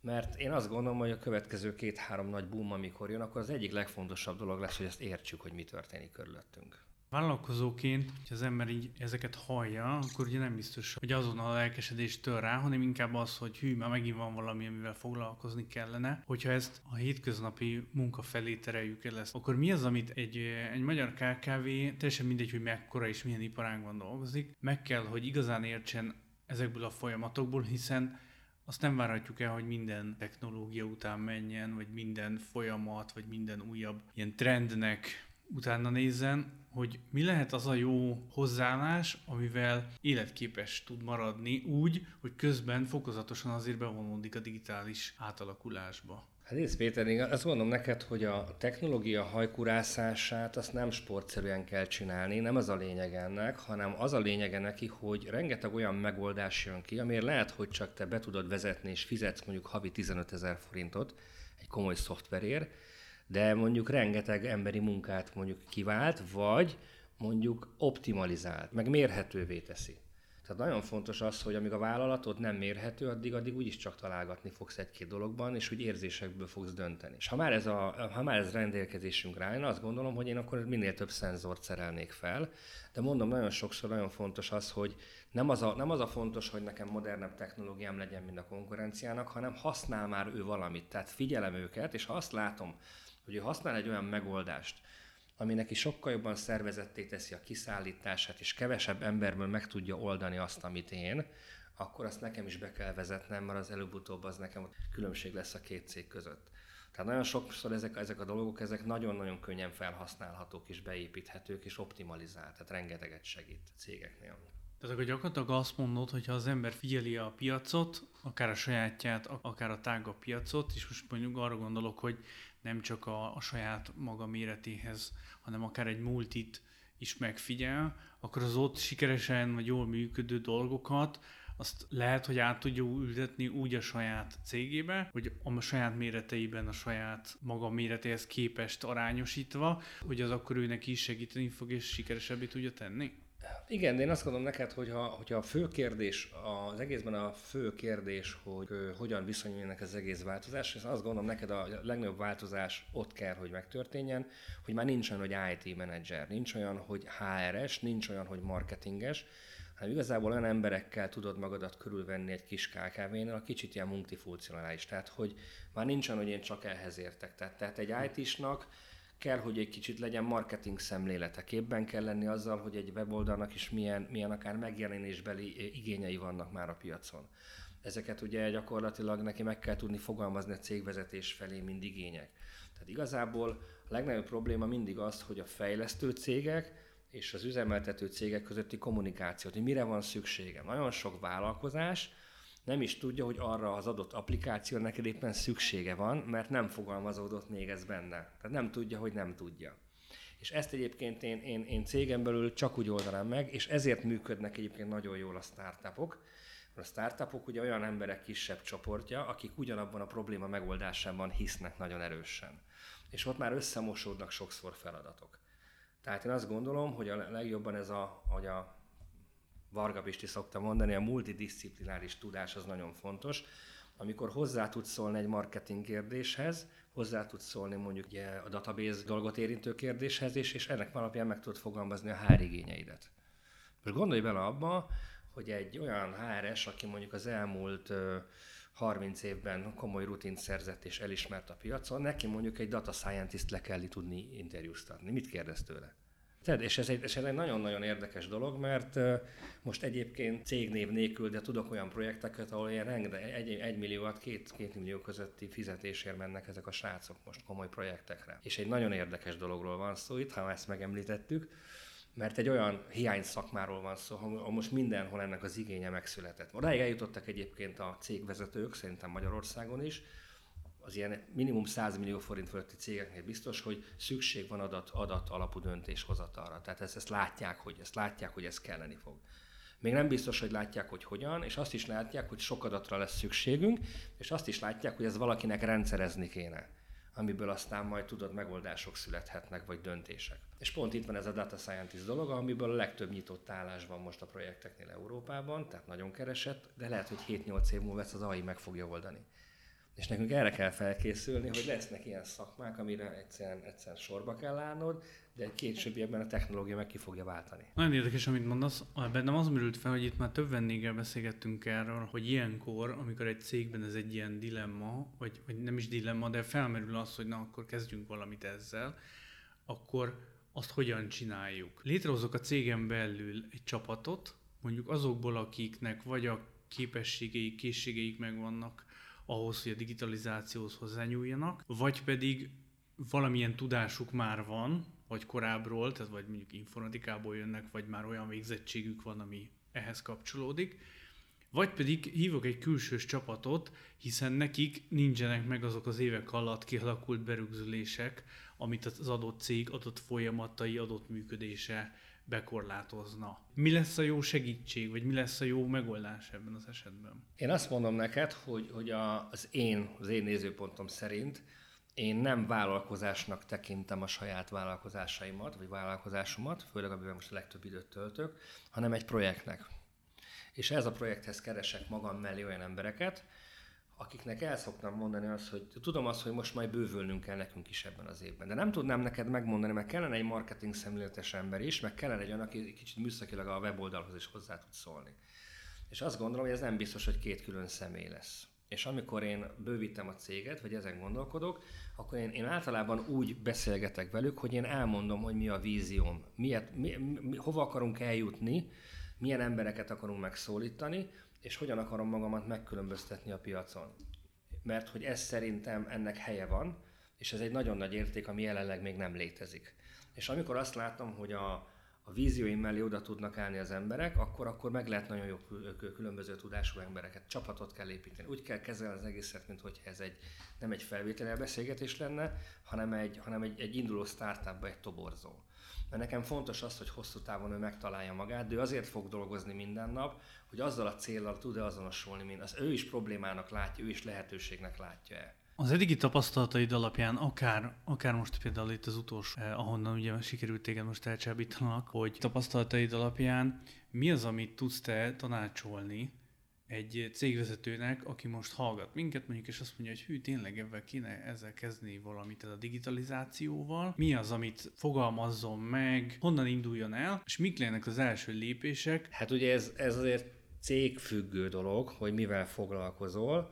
mert én azt gondolom, hogy a következő két-három nagy boom, amikor jön, akkor az egyik legfontosabb dolog lesz, hogy ezt értsük, hogy mi történik körülöttünk. Vállalkozóként, hogy az ember így ezeket hallja, akkor ugye nem biztos, hogy azon a lelkesedést tör rá, hanem inkább az, hogy hű, már megint van valami, amivel foglalkozni kellene. Hogyha ezt a hétköznapi munka felé tereljük el ezt, akkor mi az, amit egy, egy magyar KKV, teljesen mindegy, hogy mekkora és milyen iparágban dolgozik, meg kell, hogy igazán értsen ezekből a folyamatokból, hiszen azt nem várhatjuk el, hogy minden technológia után menjen, vagy minden folyamat, vagy minden újabb ilyen trendnek utána nézzen, hogy mi lehet az a jó hozzáállás, amivel életképes tud maradni úgy, hogy közben fokozatosan azért bevonódik a digitális átalakulásba. Hát nézd Péter, én azt mondom neked, hogy a technológia hajkurászását azt nem sportszerűen kell csinálni, nem az a lényeg ennek, hanem az a lényege neki, hogy rengeteg olyan megoldás jön ki, amiért lehet, hogy csak te be tudod vezetni és fizetsz mondjuk havi 15 ezer forintot egy komoly szoftverért, de mondjuk rengeteg emberi munkát mondjuk kivált, vagy mondjuk optimalizált, meg mérhetővé teszi. Tehát nagyon fontos az, hogy amíg a vállalatod nem mérhető, addig, addig úgyis csak találgatni fogsz egy-két dologban, és úgy érzésekből fogsz dönteni. És ha már ez, a, ha már ez rendelkezésünkre állna, azt gondolom, hogy én akkor minél több szenzort szerelnék fel, de mondom, nagyon sokszor nagyon fontos az, hogy nem az, a, nem az a fontos, hogy nekem modernebb technológiám legyen, mint a konkurenciának, hanem használ már ő valamit. Tehát figyelem őket, és ha azt látom, hogy ő használ egy olyan megoldást, ami neki sokkal jobban szervezetté teszi a kiszállítását, és kevesebb emberből meg tudja oldani azt, amit én, akkor azt nekem is be kell vezetnem, mert az előbb-utóbb az nekem különbség lesz a két cég között. Tehát nagyon sokszor ezek, ezek a dolgok, ezek nagyon-nagyon könnyen felhasználhatók és beépíthetők és optimalizált, tehát rengeteget segít cégeknél. Tehát akkor gyakorlatilag azt mondod, hogy ha az ember figyeli a piacot, akár a sajátját, akár a tágabb piacot, és most mondjuk arra gondolok, hogy nem csak a, a saját maga méretéhez, hanem akár egy multit is megfigyel, akkor az ott sikeresen vagy jól működő dolgokat azt lehet, hogy át tudja ültetni úgy a saját cégébe, hogy a saját méreteiben, a saját maga méretéhez képest arányosítva, hogy az akkor őnek is segíteni fog és sikeresebbé tudja tenni? Igen, én azt gondolom neked, hogy ha, hogyha a fő kérdés, az egészben a fő kérdés, hogy hogyan viszonyulnak az egész változás, és azt gondolom neked a legnagyobb változás ott kell, hogy megtörténjen, hogy már nincs olyan, hogy IT menedzser, nincs olyan, hogy HRS, nincs olyan, hogy marketinges, hanem igazából olyan emberekkel tudod magadat körülvenni egy kis KKV-nél, a kicsit ilyen multifunkcionális. Tehát, hogy már nincs olyan, hogy én csak ehhez értek. Tehát, tehát egy IT-snak kell, hogy egy kicsit legyen marketing szemlélete. Képben kell lenni azzal, hogy egy weboldalnak is milyen, milyen akár megjelenésbeli igényei vannak már a piacon. Ezeket ugye gyakorlatilag neki meg kell tudni fogalmazni a cégvezetés felé, mind igények. Tehát igazából a legnagyobb probléma mindig az, hogy a fejlesztő cégek és az üzemeltető cégek közötti kommunikációt, hogy mire van szüksége. Nagyon sok vállalkozás, nem is tudja, hogy arra az adott applikáció neked éppen szüksége van, mert nem fogalmazódott még ez benne. Tehát nem tudja, hogy nem tudja. És ezt egyébként én, én, én cégem belül csak úgy oldanám meg, és ezért működnek egyébként nagyon jól a startupok. A startupok ugye olyan emberek kisebb csoportja, akik ugyanabban a probléma megoldásában hisznek nagyon erősen. És ott már összemosódnak sokszor feladatok. Tehát én azt gondolom, hogy a legjobban ez a, hogy a Varga Pisti szokta mondani, a multidisciplináris tudás az nagyon fontos, amikor hozzá tudsz szólni egy marketing kérdéshez, hozzá tudsz szólni mondjuk ugye a database dolgot érintő kérdéshez, és, és ennek alapján meg tudod fogalmazni a HR igényeidet. Most gondolj bele abba, hogy egy olyan HRS, aki mondjuk az elmúlt 30 évben komoly rutint szerzett és elismert a piacon, neki mondjuk egy data scientist le kell tudni interjúztatni. Mit kérdez tőle? Tehát, és ez egy, ez egy nagyon-nagyon érdekes dolog, mert most egyébként cégnév nélkül, de tudok olyan projekteket, ahol ilyen egy, egy millióat két, két millió közötti fizetésért mennek ezek a srácok most komoly projektekre. És egy nagyon érdekes dologról van szó itt, ha ezt megemlítettük, mert egy olyan hiány szakmáról van szó, ha most mindenhol ennek az igénye megszületett. Odáig eljutottak egyébként a cégvezetők, szerintem Magyarországon is, az ilyen minimum 100 millió forint fölötti cégeknél biztos, hogy szükség van adat, adat alapú döntéshozatalra. Tehát ezt, ezt látják, hogy ezt látják, hogy ez kelleni fog. Még nem biztos, hogy látják, hogy hogyan, és azt is látják, hogy sok adatra lesz szükségünk, és azt is látják, hogy ez valakinek rendszerezni kéne amiből aztán majd tudod, megoldások születhetnek, vagy döntések. És pont itt van ez a data scientist dolog, amiből a legtöbb nyitott állás van most a projekteknél Európában, tehát nagyon keresett, de lehet, hogy 7-8 év múlva ezt az AI meg fogja oldani. És nekünk erre kell felkészülni, hogy lesznek ilyen szakmák, amire egyszerűen, egyszerűen sorba kell állnod, de későbbiekben a technológia meg ki fogja váltani. Nagyon érdekes, amit mondasz. Bennem az merült fel, hogy itt már több vendéggel beszélgettünk erről, hogy ilyenkor, amikor egy cégben ez egy ilyen dilemma, vagy, vagy nem is dilemma, de felmerül az, hogy na akkor kezdjünk valamit ezzel, akkor azt hogyan csináljuk. Létrehozok a cégen belül egy csapatot, mondjuk azokból, akiknek vagy a képességeik, készségeik megvannak, ahhoz, hogy a digitalizációhoz hozzányúljanak, vagy pedig valamilyen tudásuk már van, vagy korábbról, tehát vagy mondjuk informatikából jönnek, vagy már olyan végzettségük van, ami ehhez kapcsolódik, vagy pedig hívok egy külsős csapatot, hiszen nekik nincsenek meg azok az évek alatt kialakult berögzülések, amit az adott cég adott folyamatai, adott működése bekorlátozna. Mi lesz a jó segítség, vagy mi lesz a jó megoldás ebben az esetben? Én azt mondom neked, hogy, hogy a, az én, az én nézőpontom szerint én nem vállalkozásnak tekintem a saját vállalkozásaimat, vagy vállalkozásomat, főleg amiben most a legtöbb időt töltök, hanem egy projektnek. És ez a projekthez keresek magam mellé olyan embereket, akiknek el szoktam mondani azt, hogy tudom azt, hogy most majd bővülnünk kell nekünk is ebben az évben. De nem tudnám neked megmondani, mert kellene egy marketing szemléletes ember is, meg kellene egy olyan, aki kicsit műszakilag a weboldalhoz is hozzá tud szólni. És azt gondolom, hogy ez nem biztos, hogy két külön személy lesz. És amikor én bővítem a céget, vagy ezen gondolkodok, akkor én, én általában úgy beszélgetek velük, hogy én elmondom, hogy mi a vízióm, miért, mi, mi, hova akarunk eljutni, milyen embereket akarunk megszólítani, és hogyan akarom magamat megkülönböztetni a piacon. Mert hogy ez szerintem ennek helye van, és ez egy nagyon nagy érték, ami jelenleg még nem létezik. És amikor azt látom, hogy a, a vízióim mellé oda tudnak állni az emberek, akkor, akkor meg lehet nagyon jó különböző tudású embereket, csapatot kell építeni. Úgy kell kezelni az egészet, mint hogy ez egy, nem egy felvételi beszélgetés lenne, hanem egy, hanem egy, egy induló startupba egy toborzó mert nekem fontos az, hogy hosszú távon ő megtalálja magát, de ő azért fog dolgozni minden nap, hogy azzal a célral tud-e azonosulni, mint az ő is problémának látja, ő is lehetőségnek látja-e. Az eddigi tapasztalataid alapján, akár, akár most például itt az utolsó, eh, ahonnan ugye sikerült téged most elcsábítanak, hogy tapasztalataid alapján mi az, amit tudsz te tanácsolni egy cégvezetőnek, aki most hallgat minket mondjuk, és azt mondja, hogy hű, tényleg ebben kéne ezzel kezdeni valamit ez a digitalizációval. Mi az, amit fogalmazzon meg, honnan induljon el, és mik lennek az első lépések? Hát ugye ez, ez azért cégfüggő dolog, hogy mivel foglalkozol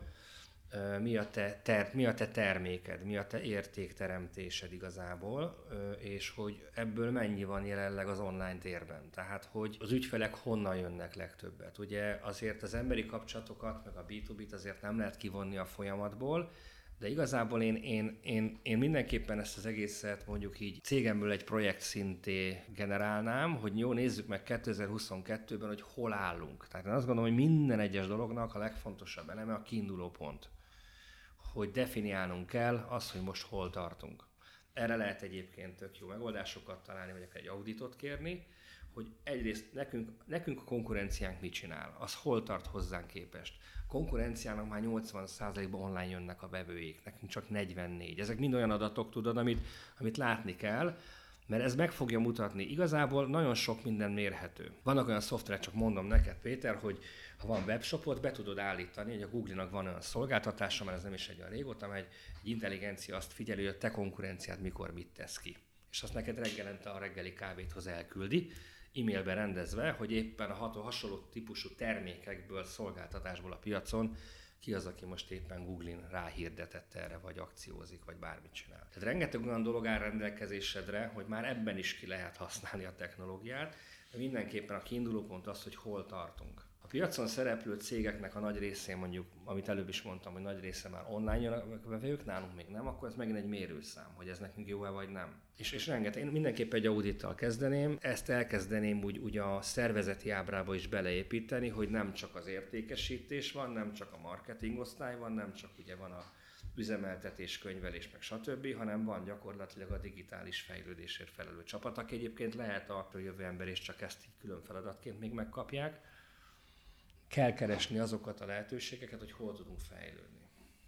mi a, te, ter, mi a te terméked, mi a te értékteremtésed igazából, és hogy ebből mennyi van jelenleg az online térben. Tehát, hogy az ügyfelek honnan jönnek legtöbbet. Ugye azért az emberi kapcsolatokat, meg a B2B-t azért nem lehet kivonni a folyamatból, de igazából én, én, én, én mindenképpen ezt az egészet mondjuk így cégemből egy projekt szinté generálnám, hogy jó, nézzük meg 2022-ben, hogy hol állunk. Tehát én azt gondolom, hogy minden egyes dolognak a legfontosabb eleme a kiinduló pont hogy definiálnunk kell azt, hogy most hol tartunk. Erre lehet egyébként tök jó megoldásokat találni, vagy akár egy auditot kérni, hogy egyrészt nekünk, nekünk a konkurenciánk mit csinál, az hol tart hozzánk képest. A konkurenciának már 80%-ban online jönnek a vevőik, nekünk csak 44. Ezek mind olyan adatok, tudod, amit, amit látni kell, mert ez meg fogja mutatni. Igazából nagyon sok minden mérhető. Vannak olyan szoftverek, csak mondom neked, Péter, hogy ha van webshopot, be tudod állítani, hogy a Google-nak van olyan szolgáltatása, mert ez nem is egy olyan régóta megy, egy intelligencia azt figyeli, hogy a te konkurenciád mikor mit tesz ki. És azt neked reggelente a reggeli kávéthoz elküldi, e-mailbe rendezve, hogy éppen a hasonló típusú termékekből, szolgáltatásból a piacon ki az, aki most éppen Google-in ráhirdetett erre, vagy akciózik, vagy bármit csinál. Tehát rengeteg olyan dolog áll rendelkezésedre, hogy már ebben is ki lehet használni a technológiát, de mindenképpen a kiinduló pont az, hogy hol tartunk piacon szereplő cégeknek a nagy részén mondjuk, amit előbb is mondtam, hogy nagy része már online jön a vevők, nálunk még nem, akkor ez megint egy mérőszám, hogy ez nekünk jó-e vagy nem. És, és rengeteg, én mindenképpen egy audittal kezdeném, ezt elkezdeném úgy, úgy a szervezeti ábrába is beleépíteni, hogy nem csak az értékesítés van, nem csak a marketing osztály van, nem csak ugye van a üzemeltetés, könyvelés, meg stb., hanem van gyakorlatilag a digitális fejlődésért felelő csapat, aki egyébként lehet a jövő ember, és csak ezt így külön feladatként még megkapják kell keresni azokat a lehetőségeket, hogy hol tudunk fejlődni.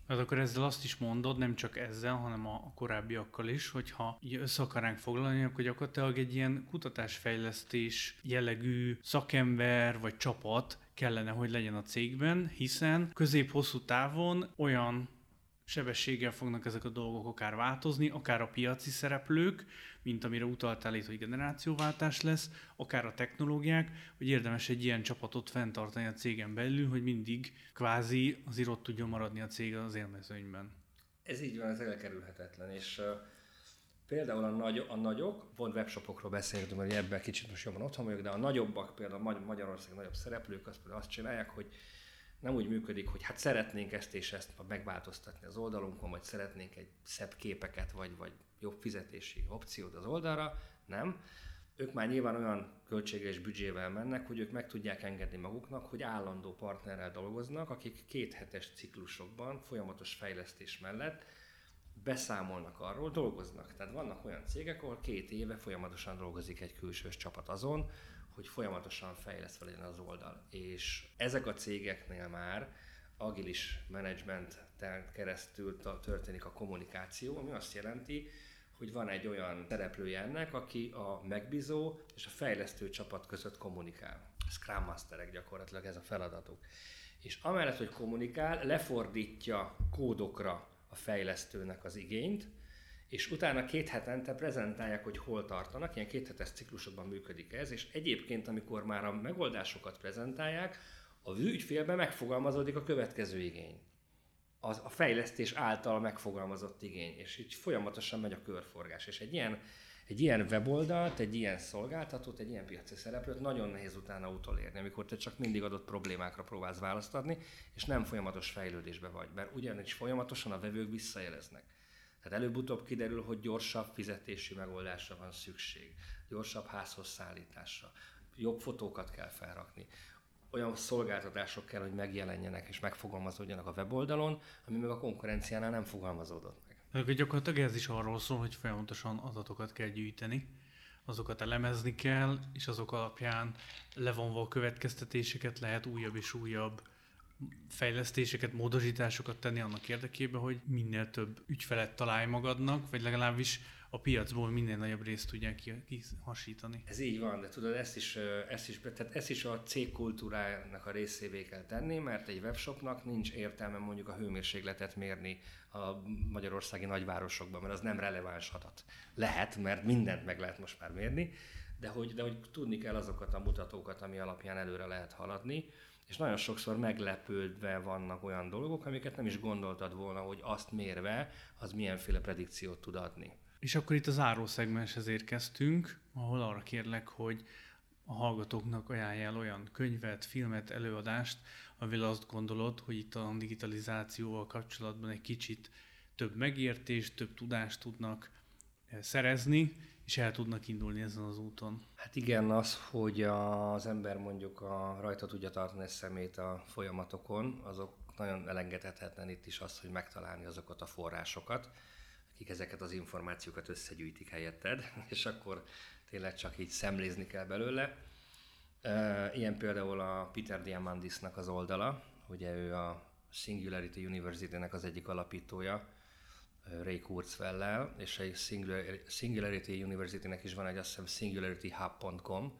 Hát akkor ezzel azt is mondod, nem csak ezzel, hanem a korábbiakkal is, hogyha össze akarnánk foglalni, akkor gyakorlatilag egy ilyen kutatásfejlesztés jellegű szakember vagy csapat kellene, hogy legyen a cégben, hiszen közép-hosszú távon olyan sebességgel fognak ezek a dolgok akár változni, akár a piaci szereplők, mint amire utaltál itt, hogy generációváltás lesz, akár a technológiák, hogy érdemes egy ilyen csapatot fenntartani a cégen belül, hogy mindig kvázi azért ott tudjon maradni a cég az élmezőnyben. Ez így van, ez elkerülhetetlen, és például a, nagy, a nagyok, pont webshopokról beszélgetünk, hogy ebben kicsit most jobban otthon vagyok, de a nagyobbak, például Magyarország nagyobb szereplők, azt, azt csinálják, hogy nem úgy működik, hogy hát szeretnénk ezt és ezt megváltoztatni az oldalunkon, vagy szeretnénk egy szebb képeket, vagy, vagy jobb fizetési opciót az oldalra, nem. Ők már nyilván olyan költséges büdzsével mennek, hogy ők meg tudják engedni maguknak, hogy állandó partnerrel dolgoznak, akik kéthetes ciklusokban, folyamatos fejlesztés mellett beszámolnak arról, dolgoznak. Tehát vannak olyan cégek, ahol két éve folyamatosan dolgozik egy külsős csapat azon, hogy folyamatosan fejlesztve legyen az oldal. És ezek a cégeknél már agilis menedzsmenten keresztül történik a kommunikáció, ami azt jelenti, hogy van egy olyan szereplője ennek, aki a megbízó és a fejlesztő csapat között kommunikál. Scrum Masterek gyakorlatilag ez a feladatuk. És amellett, hogy kommunikál, lefordítja kódokra a fejlesztőnek az igényt, és utána két hetente prezentálják, hogy hol tartanak, ilyen kéthetes ciklusokban működik ez, és egyébként, amikor már a megoldásokat prezentálják, a ügyfélben megfogalmazódik a következő igény. Az a fejlesztés által megfogalmazott igény, és így folyamatosan megy a körforgás. És egy ilyen, egy ilyen weboldalt, egy ilyen szolgáltatót, egy ilyen piaci szereplőt nagyon nehéz utána utolérni, amikor te csak mindig adott problémákra próbálsz választ adni, és nem folyamatos fejlődésbe vagy, mert ugyanis folyamatosan a vevők visszajeleznek. Tehát előbb-utóbb kiderül, hogy gyorsabb fizetési megoldásra van szükség, gyorsabb házhoz szállításra, jobb fotókat kell felrakni, olyan szolgáltatások kell, hogy megjelenjenek és megfogalmazódjanak a weboldalon, ami meg a konkurenciánál nem fogalmazódott meg. Mert gyakorlatilag ez is arról szól, hogy folyamatosan adatokat kell gyűjteni, azokat elemezni kell, és azok alapján levonva a következtetéseket lehet újabb és újabb fejlesztéseket, módosításokat tenni annak érdekében, hogy minél több ügyfelet találj magadnak, vagy legalábbis a piacból minél nagyobb részt tudják kihasítani. Ez így van, de tudod, ezt is, ezt is, tehát ezt is a cég kultúrának a részévé kell tenni, mert egy webshopnak nincs értelme mondjuk a hőmérsékletet mérni a magyarországi nagyvárosokban, mert az nem releváns adat. Lehet, mert mindent meg lehet most már mérni, de hogy, de hogy tudni kell azokat a mutatókat, ami alapján előre lehet haladni, és nagyon sokszor meglepődve vannak olyan dolgok, amiket nem is gondoltad volna, hogy azt mérve, az milyenféle predikciót tud adni. És akkor itt az árószegmenshez érkeztünk, ahol arra kérlek, hogy a hallgatóknak ajánljál olyan könyvet, filmet, előadást, amivel azt gondolod, hogy itt a digitalizációval kapcsolatban egy kicsit több megértést, több tudást tudnak eh, szerezni, és el tudnak indulni ezen az úton. Hát igen, az, hogy az ember mondjuk a, rajta tudja tartani a szemét a folyamatokon, azok nagyon elengedhetetlen itt is az, hogy megtalálni azokat a forrásokat. Akik ezeket az információkat összegyűjtik helyetted, és akkor tényleg csak így szemlézni kell belőle. Ilyen például a Peter Diamandisnak az oldala, ugye ő a Singularity University-nek az egyik alapítója, Ray Kurzweil-lel, és egy Singularity University-nek is van egy azt hiszem singularityhub.com,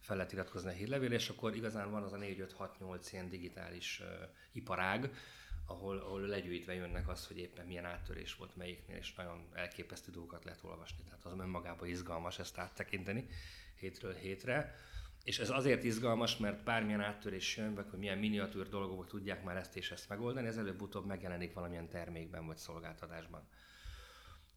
fel lehet iratkozni a hírlevél, és akkor igazán van az a 4, 5, 6, 8 ilyen digitális uh, iparág, ahol, ahol legyűjtve jönnek az, hogy éppen milyen áttörés volt melyiknél, és nagyon elképesztő dolgokat lehet olvasni. Tehát az önmagában izgalmas ezt áttekinteni hétről hétre. És ez azért izgalmas, mert bármilyen áttörés jön, vagy hogy milyen miniatűr dolgok tudják már ezt és ezt megoldani, ez előbb-utóbb megjelenik valamilyen termékben vagy szolgáltatásban.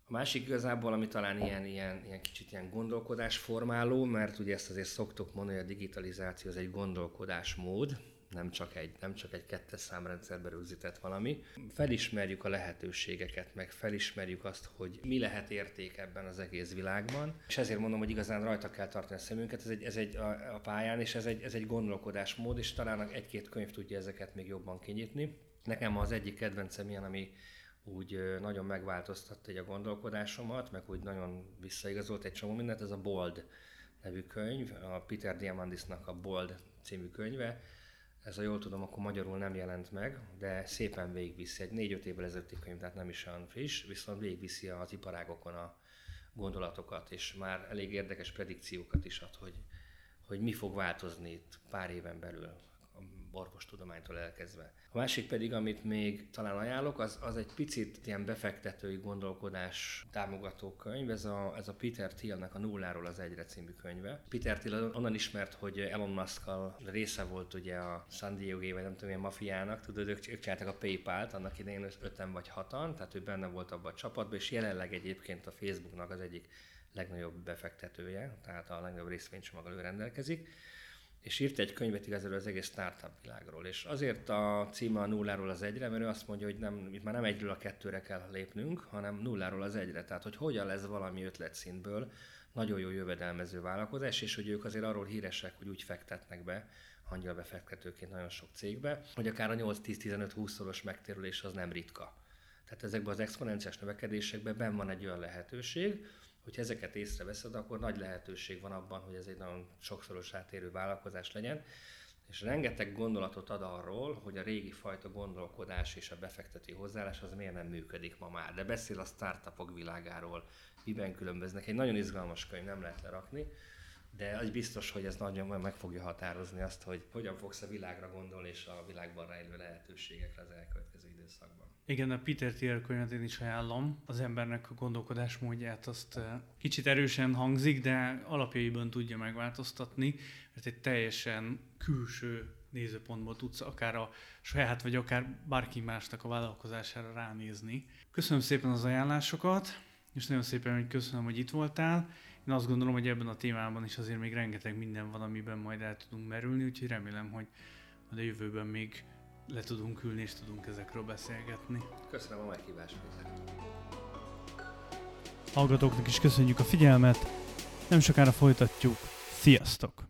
A másik igazából, ami talán ilyen, ilyen, ilyen kicsit ilyen gondolkodásformáló, mert ugye ezt azért szoktuk mondani, hogy a digitalizáció az egy gondolkodásmód, nem csak egy, nem csak egy kettes számrendszerbe rögzített valami. Felismerjük a lehetőségeket, meg felismerjük azt, hogy mi lehet érték ebben az egész világban. És ezért mondom, hogy igazán rajta kell tartani a szemünket, ez egy, ez egy a, a pályán, és ez egy, ez egy gondolkodásmód, és talán egy-két könyv tudja ezeket még jobban kinyitni. Nekem az egyik kedvencem ilyen, ami úgy nagyon megváltoztatta egy a gondolkodásomat, meg úgy nagyon visszaigazolt egy csomó mindent, ez a Bold nevű könyv, a Peter Diamandisnak a Bold című könyve, ez a jól tudom, akkor magyarul nem jelent meg, de szépen végigviszi. Egy négy-öt évvel ezelőtti könyv, tehát nem is olyan friss, viszont végigviszi az iparágokon a gondolatokat, és már elég érdekes predikciókat is ad, hogy, hogy mi fog változni itt pár éven belül orvostudománytól elkezdve. A másik pedig, amit még talán ajánlok, az, az egy picit ilyen befektetői gondolkodás támogató könyv, ez a, ez a Peter Thielnek a Nulláról az Egyre című könyve. Peter Thiel onnan ismert, hogy Elon musk része volt ugye a San Diego, vagy nem tudom, milyen mafiának, tudod, ők, ők csinálták a PayPal-t annak idején öten vagy hatan, tehát ő benne volt abban a csapatban, és jelenleg egyébként a Facebooknak az egyik legnagyobb befektetője, tehát a legnagyobb részvénycsomaggal ő rendelkezik és írt egy könyvet igazából az egész startup világról. És azért a címe a nulláról az egyre, mert ő azt mondja, hogy nem, itt már nem egyről a kettőre kell lépnünk, hanem nulláról az egyre. Tehát, hogy hogyan lesz valami ötletszintből nagyon jó jövedelmező vállalkozás, és hogy ők azért arról híresek, hogy úgy fektetnek be, angyalbefektetőként nagyon sok cégbe, hogy akár a 8-10-15-20 szoros megtérülés az nem ritka. Tehát ezekben az exponenciás növekedésekben benn van egy olyan lehetőség, hogy ezeket észreveszed, akkor nagy lehetőség van abban, hogy ez egy nagyon sokszoros átérő vállalkozás legyen, és rengeteg gondolatot ad arról, hogy a régi fajta gondolkodás és a befektető hozzáállás az miért nem működik ma már. De beszél a startupok világáról, miben különböznek. Egy nagyon izgalmas könyv, nem lehet lerakni, de az biztos, hogy ez nagyon meg fogja határozni azt, hogy hogyan fogsz a világra gondolni és a világban rejlő lehetőségekre az elkövetkező időszakban. Igen, a Peter Thiel könyvet én is ajánlom. Az embernek a gondolkodásmódját azt eh, kicsit erősen hangzik, de alapjaiban tudja megváltoztatni, mert egy teljesen külső nézőpontból tudsz akár a saját, vagy akár bárki másnak a vállalkozására ránézni. Köszönöm szépen az ajánlásokat, és nagyon szépen hogy köszönöm, hogy itt voltál. Én azt gondolom, hogy ebben a témában is azért még rengeteg minden van, amiben majd el tudunk merülni, úgyhogy remélem, hogy a jövőben még le tudunk ülni és tudunk ezekről beszélgetni. Köszönöm a meghívást. Hallgatóknak is köszönjük a figyelmet, nem sokára folytatjuk. Sziasztok!